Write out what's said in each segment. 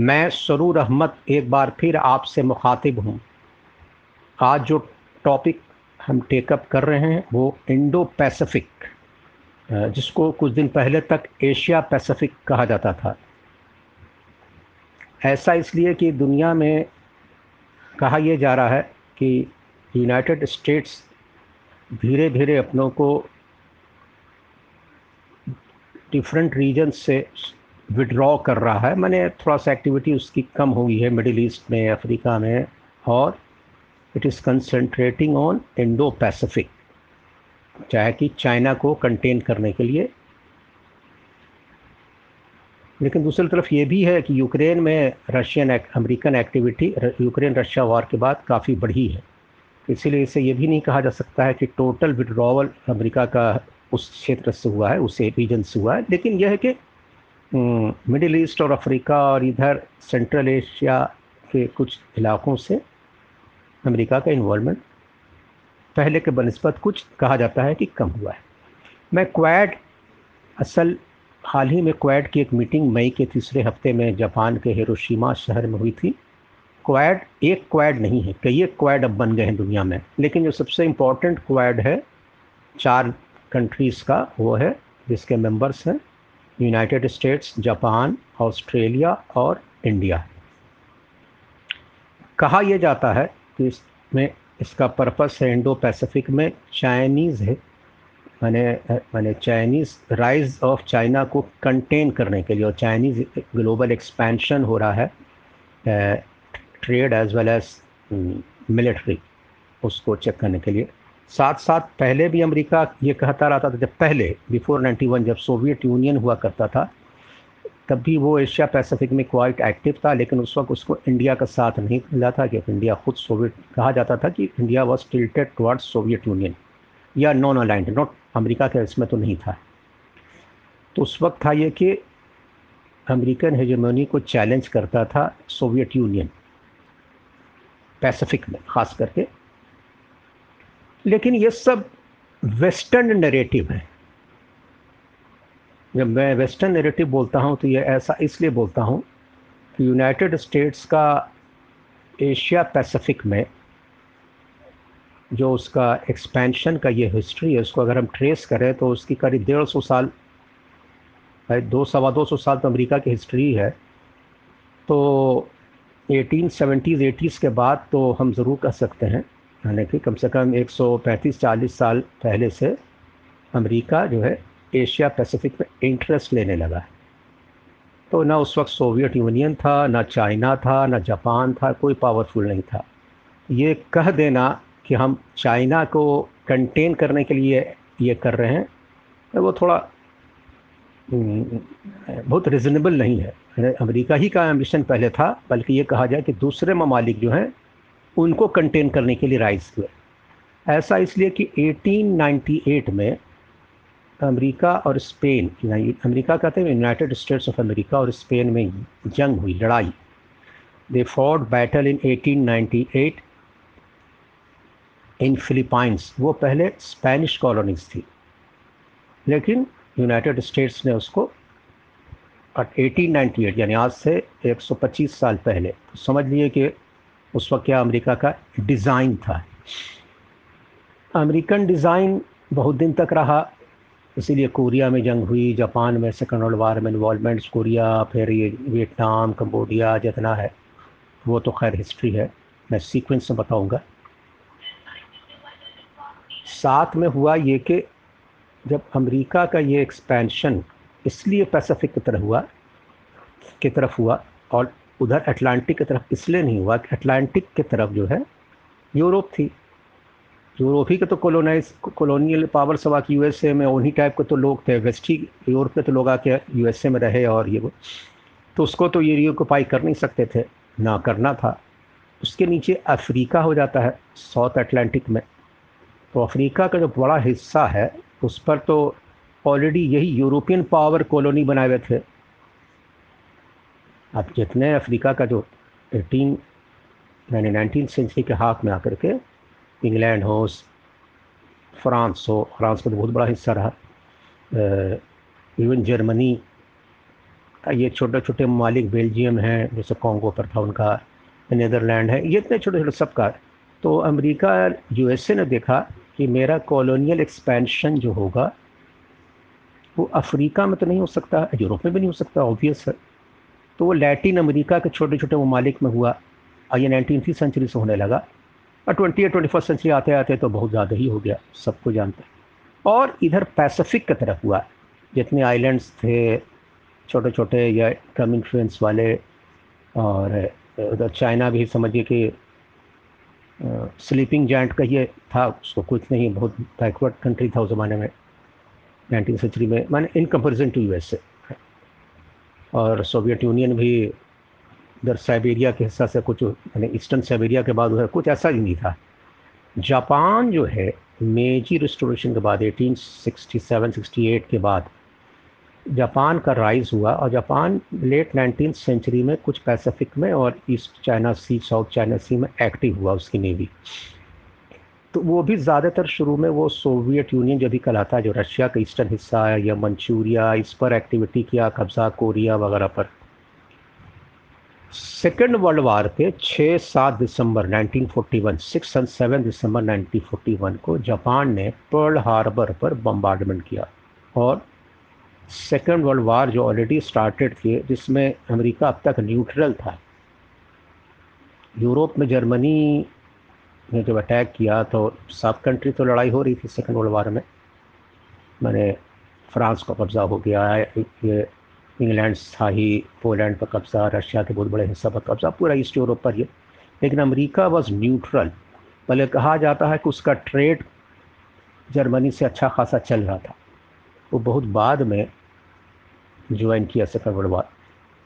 मैं सरूर अहमद एक बार फिर आपसे मुखातिब हूँ। आज जो टॉपिक हम टेकअप कर रहे हैं, वो इंडो पैसिफिक जिसको कुछ दिन पहले तक एशिया पैसिफिक कहा जाता था। ऐसा इसलिए कि दुनिया में कहा यह जा रहा है कि यूनाइटेड स्टेट्स धीरे धीरे अपनों को डिफरेंट रीजन से विड्रॉ कर रहा है। मैंने थोड़ा सा एक्टिविटी उसकी कम हुई है मिडिल ईस्ट में अफ्रीका में, और it is concentrating on Indo Pacific चाहे कि चाइना को कंटेन करने के लिए। लेकिन दूसरी तरफ़ ये भी है कि यूक्रेन में Russian American activity Ukraine Russia war के बाद काफ़ी बढ़ी है। इसीलिए इसे ये भी नहीं कहा जा सकता है कि टोटल विड्रॉवल अमेरिका का उस क्षेत्र से हुआ है, उस रीजन से हुआ है। लेकिन यह है कि मिडिल ईस्ट और अफ्रीका और इधर सेंट्रल एशिया के कुछ इलाकों से अमेरिका का इन्वॉल्वमेंट पहले के बनस्बत कुछ कहा जाता है कि कम हुआ है। मैं क्वैड असल हाल ही में क्वैड की एक मीटिंग मई के तीसरे हफ़्ते में जापान के हिरोशिमा शहर में हुई थी। क्वैड एक क्वैड नहीं है, कई एक क्वैड अब बन गए हैं दुनिया में। लेकिन जो सबसे इम्पोर्टेंट क्वैड है, चार कंट्रीज़ का, वो है, जिसके मेंबर्स हैं यूनाइटेड स्टेट्स जापान ऑस्ट्रेलिया और इंडिया कहा यह जाता है कि इसमें, इसका पर्पस है इंडो पैसिफिक में चाइनीज़ है। मैंने मैंने चाइनीज़ राइज ऑफ़ चाइना को कंटेन करने के लिए और चाइनीज़ ग्लोबल एक्सपेंशन हो रहा है trade as well as military उसको चेक करने के लिए। साथ साथ पहले भी अमेरिका ये कहता रहता था, जब पहले बिफोर 91 जब सोवियत यूनियन हुआ करता था, तब भी वो एशिया पैसिफिक में क्वाइट एक्टिव था, लेकिन उस वक्त उसको इंडिया का साथ नहीं मिला था क्योंकि इंडिया खुद सोवियत कहा जाता था कि India was tilted towards Soviet Union या नॉन अलाइंड नॉट अमेरिका के इसमें तो नहीं था। तो उस वक्त था ये कि अमेरिकन हेजमोनी को चैलेंज करता था सोवियत यूनियन पैसिफिक में, ख़ास करके लेकिन ये सब वेस्टर्न नरेटिव है। जब मैं वेस्टर्न नेरेटिव बोलता हूँ तो ये ऐसा इसलिए बोलता हूँ कि यूनाइटेड स्टेट्स का एशिया पैसिफिक में जो उसका एक्सपेंशन का ये हिस्ट्री है, उसको अगर हम ट्रेस करें तो उसकी करीब डेढ़ सौ साल दो सवा दो सौ साल तो अमेरिका की हिस्ट्री है। तो एटीन सेवेंटीज़ एटीज़ के बाद तो हम ज़रूर कह सकते हैं यानी कि कम से कम 135-40 साल पहले से अमेरिका जो है एशिया पैसिफिक में इंटरेस्ट लेने लगा है। तो ना उस वक्त सोवियत यूनियन था ना चाइना था ना जापान था कोई पावरफुल नहीं था। ये कह देना कि हम चाइना को कंटेन करने के लिए ये कर रहे हैं तो वो थोड़ा हम्म, बहुत रिजनेबल नहीं है। अमेरिका ही का एम्बिशन पहले था बल्कि ये कहा जाए कि दूसरे ममालिक जो हैं उनको कंटेन करने के लिए राइज हुए ऐसा इसलिए कि 1898 में अमेरिका और स्पेन अमेरिका कहते हैं यूनाइटेड स्टेट्स ऑफ़ अमेरिका और स्पेन में जंग हुई, लड़ाई। They fought battle in 1898 in Philippines वो पहले स्पेनिश कॉलोनीज थी। लेकिन यूनाइटेड स्टेट्स ने उसको 1898 यानी आज से 125 साल पहले, समझ लिए कि उस वक्त क्या अमेरिका का डिज़ाइन था। अमेरिकन डिज़ाइन बहुत दिन तक रहा, इसीलिए कोरिया में जंग हुई, जापान में सेकेंड वर्ल्ड वार में इन्वॉलमेंट्स कोरिया, फिर ये वियतनाम, कम्बोडिया, जितना है, वो तो खैर हिस्ट्री है। मैं सीक्वेंस में बताऊँगा। साथ में हुआ ये कि जब अमेरिका का ये एक्सपेंशन इसलिए पैसिफिक की तरफ़ हुआ, की तरफ़ हुआ, और उधर अटलांटिक की तरफ़ इसलिए नहीं हुआ कि अटलांटिक की तरफ़ जो है, यूरोप थी। यूरोप ही के तो कॉलोनाइज कॉलोनियल पावर सवा की यूएसए में, उन्हीं टाइप के तो लोग थे। वेस्टी यूरोप के तो लोग आके यूएसए में रहे और ये वो। तो उसको तो ये ऑक्यूपाई कर नहीं सकते थे। ना करना था। उसके नीचे अफ्रीका हो जाता है साउथ अटलांटिक में। तो अफ्रीका का जो बड़ा हिस्सा है, उस पर तो ऑलरेडी यही यूरोपियन पावर कॉलोनी बनाए हुए थे। अब जितने अफ्रीका का जो एटीन यानी नाइनटीन सेंचुरी के हाथ में आकर के इंग्लैंड हो, फ्रांस हो, फ्रांस का तो बहुत बड़ा हिस्सा रहा। इवन जर्मनी ये छोटे छोटे ममालिक बेल्जियम हैं, जैसे कॉन्गो पर था उनका नीदरलैंड है, ये इतने छोटे छोटे सबका तो अमेरिका यूएसए ने देखा कि मेरा कॉलोनियल एक्सपेंशन जो होगा, वो अफ्रीका में तो नहीं हो सकता, यूरोप में भी नहीं हो सकता ऑब्वियस है। तो वो लैटिन अमेरिका के छोटे छोटे ममालिक में हुआ। ये नाइनटीन सेंचुरी से होने लगा। और ट्वेंटी या ट्वेंटी फ़र्स्ट सेंचुरी आते आते तो बहुत ज़्यादा ही हो गया, सबको जानते हैं। और इधर पैसिफिक की तरफ़ हुआ। जितने आइलैंड्स थे छोटे छोटे या कम इन्फ्लुएंस वाले, और, उधर चाइना भी समझिए कि स्लीपिंग जॉइंट का ये था, उसको कुछ नहीं, बहुत बैकवर्ड कंट्री था उस ज़माने में नाइनटीन सेंचुरी में। मैंने इन कंपेरिजन टू यूएसए और सोवियत यूनियन भी इधर साइबेरिया के हिस्सा से कुछ, यानी ईस्टर्न साइबेरिया के बाद उधर कुछ ऐसा ही नहीं था। जापान जो है मेजी रिस्टोरेशन के बाद 1867-68 के बाद, जापान का राइज हुआ और जापान लेट नाइनटीन सेंचुरी में कुछ पैसिफिक में और east China sea south China sea में एक्टिव हुआ उसकी नेवी तो वो भी ज़्यादातर शुरू में वो सोवियत यूनियन जो भी कहलाता है, जो रशिया का ईस्टर्न हिस्सा है, या मंचूरिया, इस पर एक्टिविटी किया, कब्ज़ा कोरिया वगैरह पर। सेकेंड वर्ल्ड वार के 6-7 दिसंबर 1941 सिक्स एंड सेवन दिसंबर 1941 को जापान ने पर्ल हार्बर पर बम्बार्डमेंट किया। और सेकेंड वर्ल्ड वार जो ऑलरेडी स्टार्टेड थे, जिसमें अमेरिका अब तक न्यूट्रल था। यूरोप में जर्मनी ने जब अटैक किया तो सब कंट्री तो लड़ाई हो रही थी सेकेंड वर्ल्ड वार में। मैंने फ्रांस का कब्ज़ा हो गया, ये इंग्लैंड था ही, पोलैंड पर कब्ज़ा, रशिया के बहुत बड़े हिस्सा पर कब्ज़ा, पूरा ईस्ट यूरोप पर ही। लेकिन अमेरिका वॉज़ न्यूट्रल भले कहा जाता है कि उसका ट्रेड जर्मनी से अच्छा खासा चल रहा था। वो बहुत बाद में ज्वाइन किया सेकेंड वर्ल्ड वार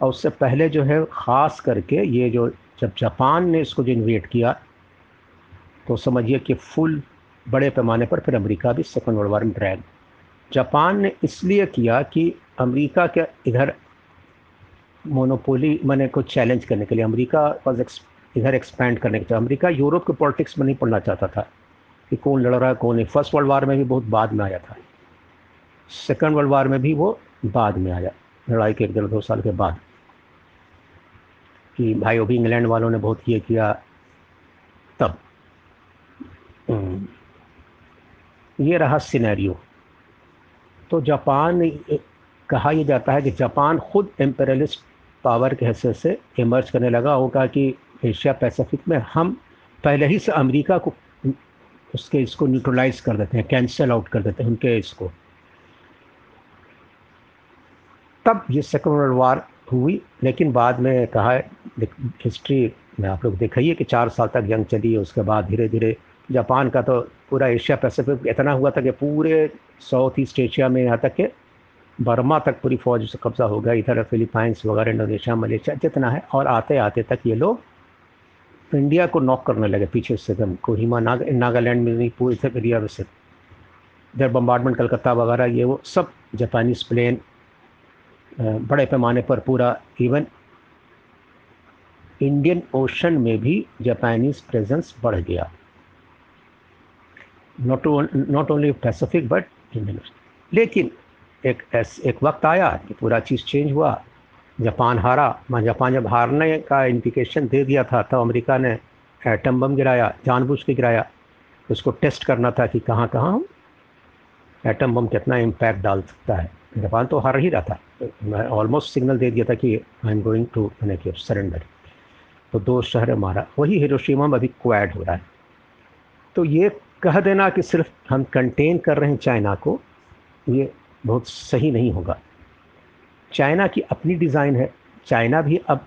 और उससे पहले जो है, ख़ास करके ये जो जब जापान ने इसको जो इन्वेट किया तो समझिए कि फुल बड़े पैमाने पर फिर अमेरिका भी सेकेंड वर्ल्ड वार में ड्रैग जापान ने इसलिए किया कि अमेरिका के इधर मोनोपोली, मैंने को चैलेंज करने के लिए, अमेरिका वॉज़ एक्स, इधर एक्सपैंड करने के लिए, अमेरिका यूरोप के पॉलिटिक्स में नहीं पढ़ना चाहता था कि कौन लड़ रहा है, कौन नहीं। फ़र्स्ट वर्ल्ड वार में भी बहुत बाद में आया था। सेकेंड वर्ल्ड वार में भी वो बाद में आया, लड़ाई के एक दो साल के बाद। कि भाई वो भी इंग्लैंड वालों ने बहुत ये किया तब। ये रहा सिनेरियो। तो जापान कहा यह जाता है कि जापान खुद एम्पेरलिस्ट पावर के हिस्से से इमर्ज करने लगा होगा कि एशिया पैसिफिक में हम पहले ही से अमेरिका को उसके इसको न्यूट्रलाइज कर देते हैं कैंसिल आउट कर देते हैं उनके इसको। तब ये सेकेंड वर्ल्ड वार हुई, लेकिन बाद में कहा हिस्ट्री में आप लोग दिखाइए कि चार साल तक जंग चली, उसके बाद धीरे धीरे जापान का तो पूरा एशिया पैसिफिक, इतना हुआ था कि पूरे साउथ ईस्ट एशिया में यहाँ तक के बर्मा तक पूरी फौज से कब्ज़ा हो गया, इधर फिलीपाइंस वगैरह, इंडोनेशिया, मलेशिया, जितना है, और आते आते तक ये लोग इंडिया को नॉक करने लगे पीछे से एकदम कोहिमा नाग, नागालैंड में नहीं, पूरे एरिया में से। इधर बम्बार्डमेंट कलकत्ता वगैरह, ये वो सब जापानीज प्लेन बड़े पैमाने पर पूरा इवन इंडियन ओशन में भी जापानीज प्रेजेंस बढ़ गया। Not not only Pacific but Indian लेकिन एक ऐस, एक वक्त आया कि पूरा चीज़ चेंज हुआ। जापान हारा। मैं जापान जब हारने का इंडिकेशन दे दिया था, तब अमेरिका ने एटम बम गिराया, जानबूझ के गिराया। उसको टेस्ट करना था कि कहाँ कहाँ एटम बम कितना इम्पैक्ट डाल सकता है। जापान तो हार ही रहा था। मैं ऑलमोस्ट सिग्नल दे दिया था कि आई एम गोइंग टू मैंने कि सरेंडर तो दो शहर मारा वही हिरोशिमा में अभी क्वैड हो रहा है। तो ये कह देना कि सिर्फ़ हम कंटेन कर रहे हैं चाइना को, ये बहुत सही नहीं होगा। चाइना की अपनी डिज़ाइन है। चाइना भी अब,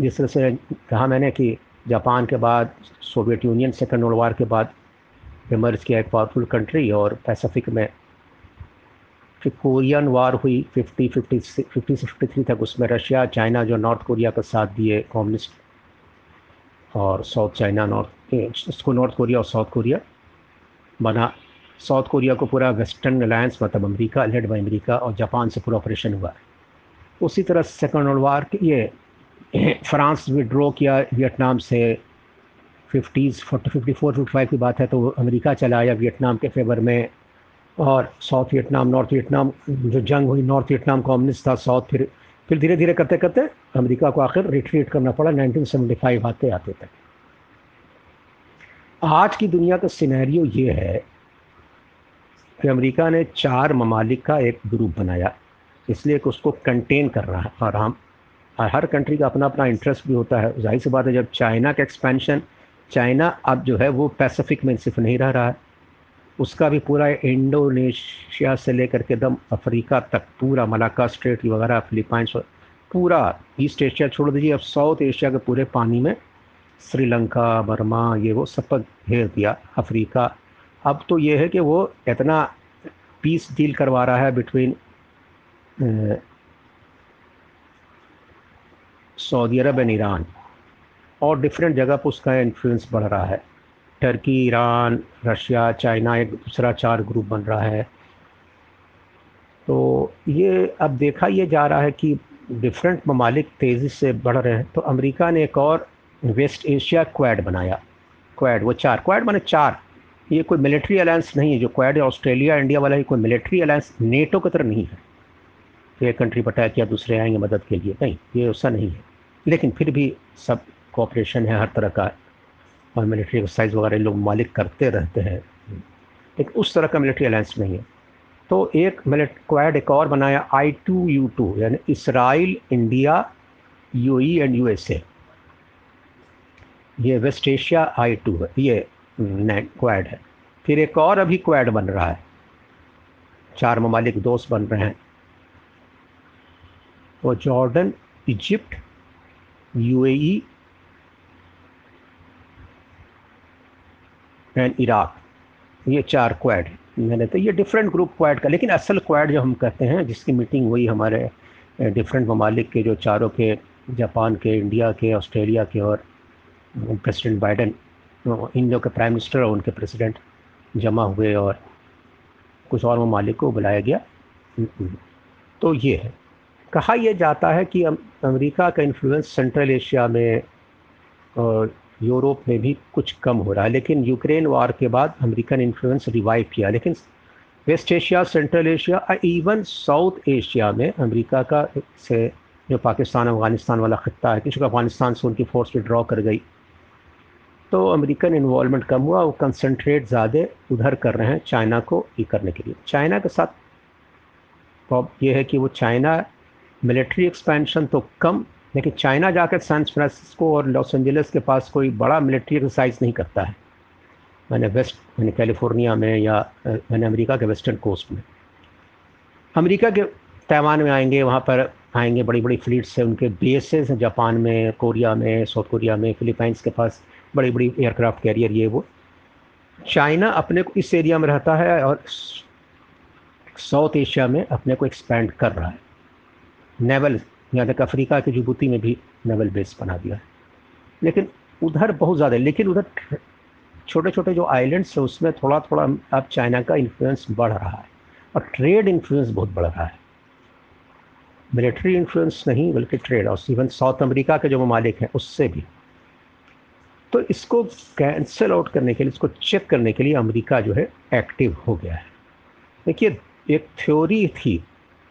जिस तरह से कहा मैंने कि जापान के बाद Soviet Union second world war के बाद इमर्ज किया एक पावरफुल कंट्री और पैसिफिक में फिर कोरियन वार हुई फिफ्टी फिफ्टी फिफ्टी से फिफ्टी थ्री तक उसमें रशिया चाइना जो नॉर्थ कोरिया का साथ दिए कम्युनिस्ट और साउथ चाइना नॉर्थ उसको नॉर्थ कोरिया और साउथ कोरिया बना। साउथ कोरिया को पूरा वेस्टर्न अलायंस मतलब अमेरिका, लेड बाई अमेरिका और जापान से पूरा ऑपरेशन हुआ। उसी तरह सेकेंड वर्ल्ड वार ये फ्रांस विड्रॉ किया वियतनाम से। Fifties, forty, fifty four, fifty five की बात है तो अमेरिका चला आया वियतनाम के फेवर में। और साउथ वियतनाम, नॉर्थ वियतनाम, जो जंग हुई, नॉर्थ वियतनाम कम्युनिस्ट था, साउथ फिर फिर धीरे धीरे करते करते अमेरिका को आखिर रिट्रीट करना पड़ा। 1975 आते आते तक। आज की दुनिया का सिनेरियो ये है कि अमेरिका ने चार ममालिक का एक ग्रुप बनाया, इसलिए कि उसको कंटेन कर रहा है। और हम हर कंट्री का अपना अपना इंटरेस्ट भी होता है। ज़ाहिर सी बात है, जब चाइना का एक्सपेंशन चाइना अब जो है, वो पैसिफिक में सिर्फ़ नहीं रह रहा है। उसका भी पूरा इंडोनेशिया से लेकर के दम अफ्रीका तक, पूरा मलाका स्ट्रेट वगैरह, फिलीपाइंस, पूरा ईस्ट एशिया छोड़ दीजिए। अब साउथ एशिया के पूरे पानी में श्रीलंका, बर्मा, ये वो सब पर घेर दिया अफ्रीका। अब तो ये है कि वो इतना पीस डील करवा रहा है between Saudi Arabia and Iran और डिफरेंट जगह पर उसका इन्फ्लुएंस बढ़ रहा है। टर्की ईरान रशिया चाइना एक दूसरा चार ग्रुप बन रहा है। तो ये अब देखा ये जा रहा है कि डिफरेंट ममालिक तेज़ी से बढ़ रहे हैं। तो अमेरिका ने एक और वेस्ट एशिया क्वैड बनाया। क्वैड, वो चार। क्वैड माने चार। ये कोई मिलिट्री अलायंस नहीं है, जो क्वैड ऑस्ट्रेलिया, इंडिया वाला ही कोई मिलिट्री अलायंस नेटो की तरह नहीं है। तो एक कंट्री बटाया किया दूसरे आएँगे मदद के लिए। नहीं, ये ऐसा नहीं है। लेकिन फिर भी सब कोऑपरेशन है हर तरह का, और मिलिट्री एक्सरसाइज वगैरह लोग मालिक करते रहते हैं। लेकिन उस तरह का मिलिट्री अलायंस नहीं है। तो एक मिलिट, क्वाड एक और बनाया आई टू यू टू यानी Israel, India U E and U S A ये वेस्ट एशिया आई टू है, ये क्वाड है। फिर एक और अभी क्वाड बन रहा है। चार ममालिक दोस्त बन रहे हैं। वो Jordan, Egypt, UAE, and Iraq. ये चार क्वाड मैंने तो ये डिफरेंट ग्रुप क्वाड का, लेकिन असल क्वाड जो हम कहते हैं, जिसकी मीटिंग हुई हमारे डिफरेंट ममालिक के, जो चारों के, जापान के, इंडिया के, ऑस्ट्रेलिया के और प्रेसिडेंट बाइडन इन लोग के प्राइम मिनिस्टर और उनके प्रेसिडेंट जमा हुए और कुछ और ममालिक को बुलाया गया। तो ये है। कहा यह जाता है कि अमेरिका का इन्फ्लुएंस सेंट्रल एशिया में और यूरोप में भी कुछ कम हो रहा है, लेकिन यूक्रेन वार के बाद अमेरिकन इन्फ्लुएंस रिवाइव किया। लेकिन west Asia central Asia even south Asia में अमेरिका का से जो पाकिस्तान, अफ़गानिस्तान वाला ख़त्ता है क्योंकि अफ़गानिस्तान से उनकी फोर्स विड्रॉ कर गई। तो अमेरिकन इन्वॉल्वमेंट कम हुआ, वो कंसनट्रेट ज़्यादा उधर कर रहे हैं चाइना को ये करने के लिए। चाइना के साथ ये है कि वो चाइना मिलिट्री एक्सपेंशन तो कम, लेकिन चाइना जाकर सैन फ्रांसिस्को और लॉस एंजलिस के पास कोई बड़ा मिलिट्री एक्सरसाइज नहीं करता है। मैंने वेस्ट मैंने कैलिफ़ोर्निया में या मैंने अमेरिका के वेस्टर्न कोस्ट में। अमेरिका के तैवान में आएँगे, वहाँ पर आएँगे बड़ी बड़ी फ्लीट्स से उनके बेसेस हैं, जापान में, कोरिया में साउथ कोरिया में फिलीपाइंस के पास। बड़ी बड़ी एयरक्राफ्ट कैरियर ये वो। चाइना अपने को इस एरिया में रहता है और साउथ एशिया में अपने को एक्सपेंड कर रहा है। नेवल यहाँ तक अफ्रीका के जुबूती में भी नेवल बेस बना दिया है। लेकिन उधर बहुत ज़्यादा, लेकिन उधर छोटे छोटे जो आइलैंड्स है, उसमें थोड़ा थोड़ा अब चाइना का इन्फ्लुएंस बढ़ रहा है। और ट्रेड इन्फ्लुएंस बहुत बढ़ रहा है। मिलिट्री इन्फ्लुएंस नहीं, बल्कि ट्रेड और इवन साउथ अमेरिका के जो ममालिक हैं, उससे भी। तो इसको कैंसिल आउट करने के लिए, इसको चेक करने के लिए अमेरिका जो है एक्टिव हो गया है। देखिए, एक थ्योरी थी,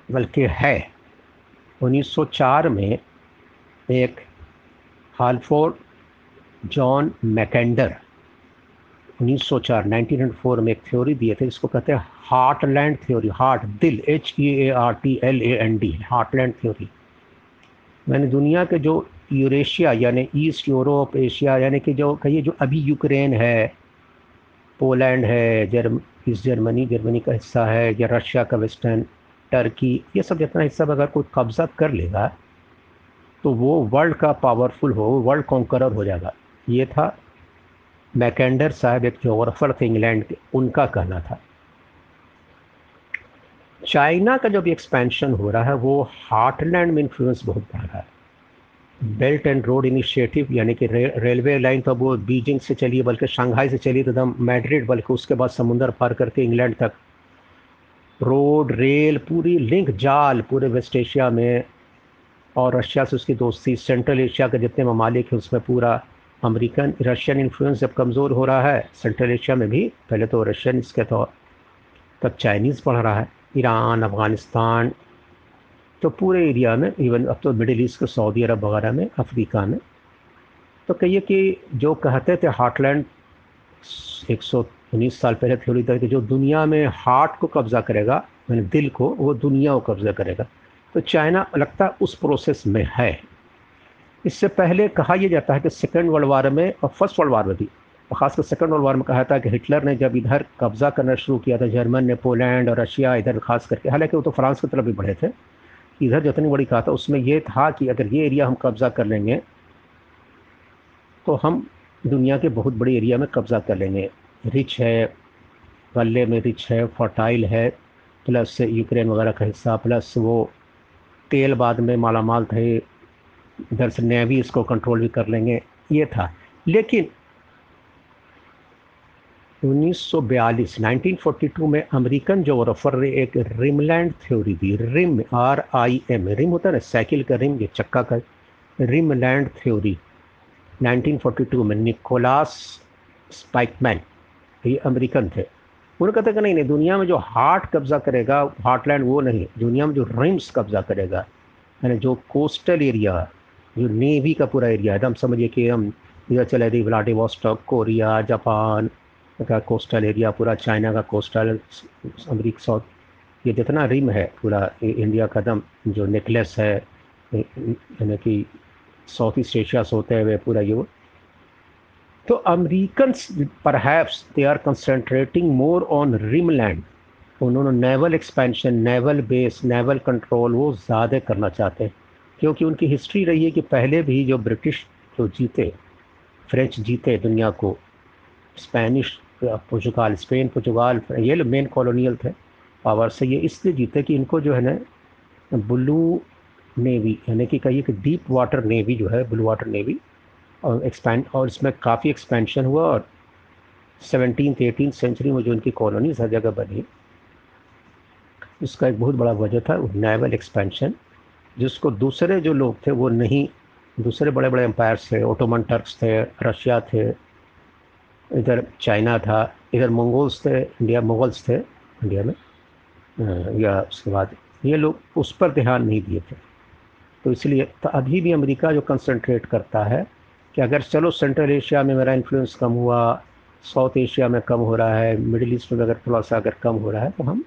बल्कि है। 1904 में एक हालफोर्ड, जॉन मैकेंडर 1904 1904 में एक थ्योरी दिए थे जिसको कहते हैं हार्टलैंड थ्योरी हार्ट, दिल H E A R T L A N D heartland theory मैंने दुनिया के जो यूरेशिया यानी ईस्ट यूरोप एशिया यानी कि जो, कहिए जो अभी यूक्रेन है पोलैंड है जर्म ईस्ट जर्मनी जर्मनी का हिस्सा है, या रशिया का वेस्टर्न टर्की ये सब जितना हिस्सा अगर कोई कब्ज़ा कर लेगा तो वो वर्ल्ड का पावरफुल हो वर्ल्ड कॉन्करर हो जाएगा। ये था मैकेंडर साहब, एक जोग्राफर थे इंग्लैंड के, उनका कहना था। चाइना का जो भी एक्सपेंशन हो रहा है, वो हार्टलैंड में इन्फ्लुएंस बहुत बढ़ रहा है। बेल्ट एंड रोड इनिशिएटिव, यानी कि रेलवे लाइन तो वो बीजिंग से चलिए बल्कि शंघाई से चलिए तो एकदम मैड्रिड, बल्कि उसके बाद समुंदर पार करके इंग्लैंड तक। रोड, रेल, पूरी लिंक जाल पूरे वेस्ट एशिया में, और रशिया से उसकी दोस्ती, सेंट्रल एशिया के जितने ममालिक हैं, उसमें पूरा अमेरिकन, रशियन इन्फ्लुएंस जब कमज़ोर हो रहा है, सेंट्रल एशिया में भी, पहले तो रशियन इसके तो तब चाइनीज़ बढ़ रहा है, ईरान, अफ़गानिस्तान तो पूरे एरिया में इवन अब तो मिडिल ईस्ट के सऊदी अरब वगैरह में अफ्रीका में तो कहिए कि जो कहते थे हार्टलैंड एक सौ उन्नीस साल पहले थ्योरी था कि, जो दुनिया में हार्ट को कब्जा करेगा मैंने दिल को, वो दुनिया को कब्जा करेगा। तो चाइना लगता उस प्रोसेस में है। इससे पहले कहा यह जाता है कि सेकेंड वर्ल्ड वार में और फ़र्स्ट वर्ल्ड वार में भी, और खासकर सेकेंड वर्ल्ड वार में कहा था कि हिटलर ने जब इधर कब्जा करना शुरू किया था, जर्मन ने पोलैंड और रशिया इधर खास करके, हालाँकि वो तो फ्रांस की तरफ़ भी बढ़े थे इधर जितनी बड़ी कहा था उसमें यह था कि अगर ये एरिया हम कब्जा कर लेंगे तो हम दुनिया के बहुत बड़े एरिया में कब्जा कर लेंगे। रिच है, गले में रिच है फर्टाइल है प्लस यूक्रेन वगैरह का हिस्सा प्लस वो तेल बाद में माला माल थे, इधर से नेवी इसको कंट्रोल भी कर लेंगे, ये था। लेकिन 1942 1942 में अमेरिकन जोग्राफर ने एक rimland theory the rim R I M rim होता है ना, साइकिल का रिम, ये चक्का का रिमलैंड थ्योरी। 1942 में निकोलास स्पाइकमैन, ये अमेरिकन थे। उन्होंने कहते कि नहीं नहीं, दुनिया में जो हार्ट कब्जा करेगा, हार्टलैंड वो नहीं, दुनिया में जो रिम्स कब्जा करेगा, यानी जो कोस्टल एरिया, जो नेवी का पूरा एरिया है, हम समझिए कि हम इधर चले थे व्लाडिवोस्टॉक कोरिया, जापान का कोस्टल एरिया, पूरा चाइना का कोस्टल, अमरीक साउथ, ये जितना रिम है, पूरा इंडिया का दम, जो नेकलेस है यानी कि साउथ ईस्ट एशिया से होते हुए पूरा ये तो American perhaps they are concentrating more on rimland उन्होंने naval expansion naval base naval control वो ज़्यादा करना चाहते हैं। क्योंकि उनकी हिस्ट्री रही है कि पहले भी जो ब्रिटिश जो जीते फ्रेंच जीते दुनिया को स्पेनिश पुर्तगाल, स्पेन, पुर्तगाल ये लोग मेन कॉलोनियल थे। पावर से ये इसलिए जीते कि इनको जो है ना ब्लू नेवी यानी कि कहिए कि डीप वाटर नेवी जो है ब्लू वाटर नेवी और एक्सपैंड और इसमें काफ़ी एक्सपेंशन हुआ और सेवनटीन एटीन सेंचुरी में जो इनकी कॉलोनीज हर जगह बनी। इसका एक बहुत बड़ा वजह था नेवल एक्सपेंशन जिसको दूसरे जो लोग थे वो नहीं, दूसरे बड़े बड़े एम्पायर्स थे ओटोमन टर्क्स थे रशिया थे इधर चाइना था, इधर मंगोल्स थे, इंडिया, मुगल्स थे, इंडिया में या उसके बाद ये लोग उस पर ध्यान नहीं दिए थे। तो इसलिए तो अभी भी अमेरिका जो कंसंट्रेट करता है कि अगर चलो सेंट्रल एशिया में मेरा इन्फ्लुएंस कम हुआ साउथ एशिया में कम हो रहा है मिडिल ईस्ट में अगर थोड़ा सा अगर कम हो रहा है तो हम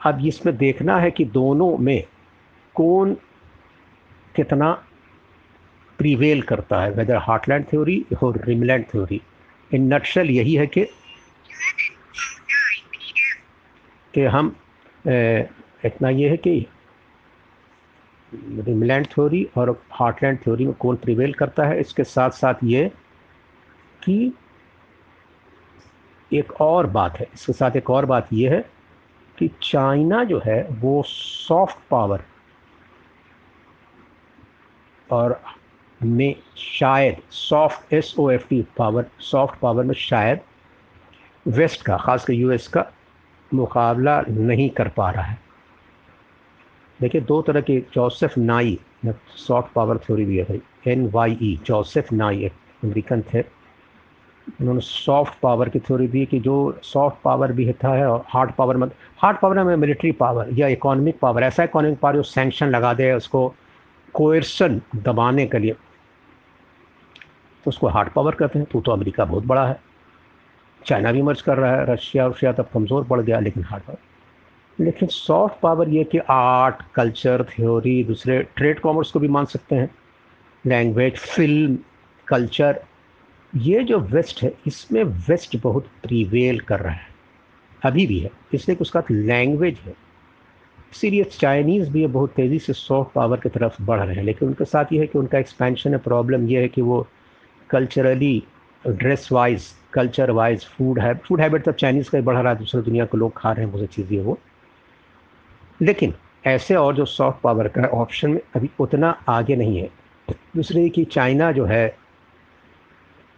अब इसमें देखना है कि दोनों में कौन कितना प्रीवेल करता है वेदर हार्टलैंड थ्योरी और रिमलैंड थ्योरी इन नटशल यही है कि कि हम ए, इतना ये है कि रिमलैंड थ्योरी और हार्टलैंड थ्योरी में कौन प्रिवेल करता है इसके साथ साथ ये कि एक और बात है इसके साथ एक और बात ये है कि चाइना जो है वो सॉफ्ट पावर और में शायद soft S O F T power soft power में शायद वेस्ट का ख़ासकर यूएस का मुकाबला नहीं कर पा रहा है। देखिए, दो तरह के जोसेफ नाई सॉफ्ट पावर थ्योरी भी है भाई। एन वाई ई जोसेफ नाई एक अमेरिकन थे। उन्होंने सॉफ्ट पावर की थ्योरी दी कि जो सॉफ्ट पावर भी था है और हार्ड पावर मत हार्ड पावर में मिलिट्री पावर या इकोनॉमिक पावर ऐसा इकोनॉमिक पावर जो सैंक्शन लगा दे, उसको कोयर्सन दबाने के लिए। तो उसको हार्ड पावर कहते हैं। तो तो अमेरिका बहुत बड़ा है। चाइना भी मर्ज कर रहा है। रशिया रशिया तब कमज़ोर पड़ गया, लेकिन हार्ड पावर लेकिन सॉफ्ट पावर ये कि आर्ट कल्चर थ्योरी दूसरे ट्रेड कॉमर्स को भी मान सकते हैं। लैंग्वेज फ़िल्म कल्चर ये जो वेस्ट है, इसमें वेस्ट बहुत प्रीवेल कर रहा है। अभी भी है। इसलिए कि उसका लैंग्वेज है। इसीलिए चाइनीज़ भी बहुत तेज़ी से सॉफ्ट पावर की तरफ़ बढ़ रहे हैं। लेकिन उनके साथ ये है कि उनका एक्सपेंशन है प्रॉब्लम ये है कि वो culturally dress wise culture wise food है फ़ूड हैबिट तब चाइनीज़ का बढ़ रहा है, दूसरे दुनिया के लोग खा रहे हैं बहुत सी चीज़ें वो। लेकिन ऐसे और जो सॉफ्ट पावर का ऑप्शन में अभी उतना आगे नहीं है। दूसरे कि चाइना जो है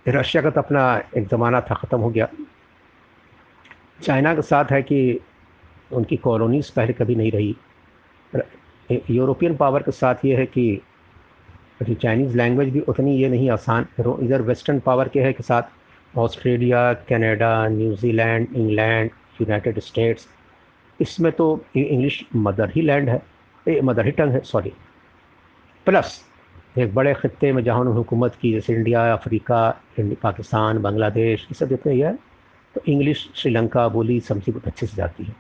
रशिया का तो अपना एक ज़माना था, ख़त्म हो गया। चाइना के साथ है कि उनकी कॉलोनीज़ पहले कभी नहीं रही। यूरोपियन पावर के साथ ये है कि चाइनीज़ लैंग्वेज भी उतनी ये नहीं आसान इधर वेस्टर्न पावर के है के साथ Australia Canada New Zealand England United States इसमें तो इंग्लिश मदर ही लैंड है। ए मदर ही टंग है सॉरी प्लस एक बड़े ख़त्े में जहाँ उन्होंने हुकूमत की, जैसे इंडिया अफ्रीका पाकिस्तान बांग्लादेश ये सब जितने ही है तो इंग्लिश श्रीलंका बोली समझी बहुत अच्छे से जाती है।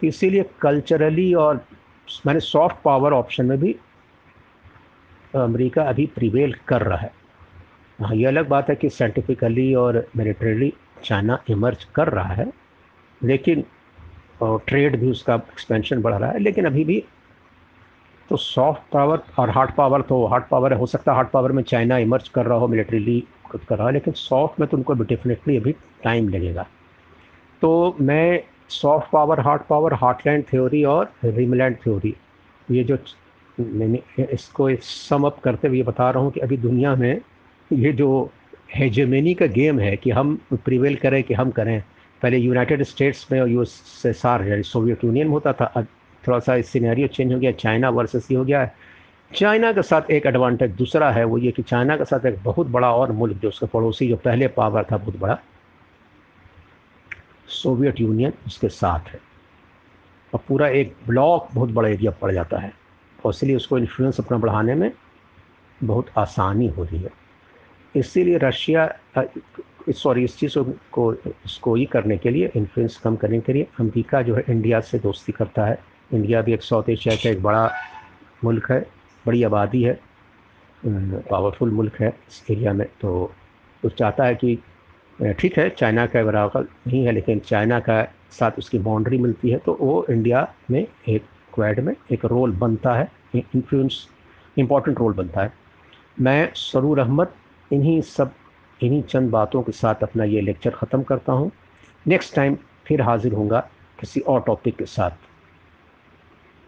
तो इसीलिए कल्चरली और मैंने सॉफ्ट पावर ऑप्शन में भी अमेरिका अभी प्रिवेल कर रहा है। हाँ ये अलग बात है कि साइंटिफिकली और मिलिट्रीली चाइना इमर्ज कर रहा है, लेकिन और ट्रेड भी उसका एक्सपेंशन बढ़ रहा है, लेकिन अभी भी तो सॉफ्ट पावर और हार्ड पावर तो हार्ड पावर हो सकता है हार्ड पावर में चाइना इमर्ज कर रहा हो मिलिट्रीली कुछ कर रहा है, लेकिन सॉफ्ट में तो उनको डेफिनेटली अभी टाइम लगेगा। तो मैं soft power hard power heartland theory और रिमलैंड थ्योरी ये जो मैंने इसको सम अप करते हुए बता रहा हूँ कि अभी दुनिया में ये जो हेजेमेनी का गेम है कि हम प्रिवेल करें कि हम करें। पहले यूनाइटेड स्टेट्स में और यू यानी सोवियत यूनियन होता था। अब थोड़ा सा सीनरियो चेंज हो गया। चाइना वर्सेस ही हो गया। है चाइना के साथ एक एडवांटेज दूसरा है वो ये कि चाइना के साथ एक बहुत बड़ा और मुल्क जो उसका पड़ोसी, जो पहले पावर था, बहुत बड़ा। सोवियत यूनियन उसके साथ है। और पूरा एक ब्लॉक बहुत बड़ा एरिया पड़ जाता है। और इसलिए उसको इन्फ्लुएंस अपना बढ़ाने में बहुत आसानी हो रही है। इसीलिए रशिया सॉरी इस चीज़ को, इसको ही करने के लिए इन्फ्लुएंस कम करने के लिए, अमेरिका जो है इंडिया से दोस्ती करता है। इंडिया भी एक साउथ एशिया का एक बड़ा मुल्क है, बड़ी आबादी है पावरफुल मुल्क है इस एरिया में। तो वो चाहता है कि ठीक है चाइना का बराबर नहीं है, लेकिन चाइना का साथ उसकी बाउंड्री मिलती है तो वो इंडिया में एक क्वेड में एक रोल बनता है इन्फ्लुएंस इंपॉर्टेंट रोल बनता है। मैं सरूर अहमद इन्हीं सब, इन्हीं चंद बातों के साथ अपना ये लेक्चर ख़त्म करता हूँ। नेक्स्ट टाइम फिर हाज़िर होंगे किसी और टॉपिक के साथ।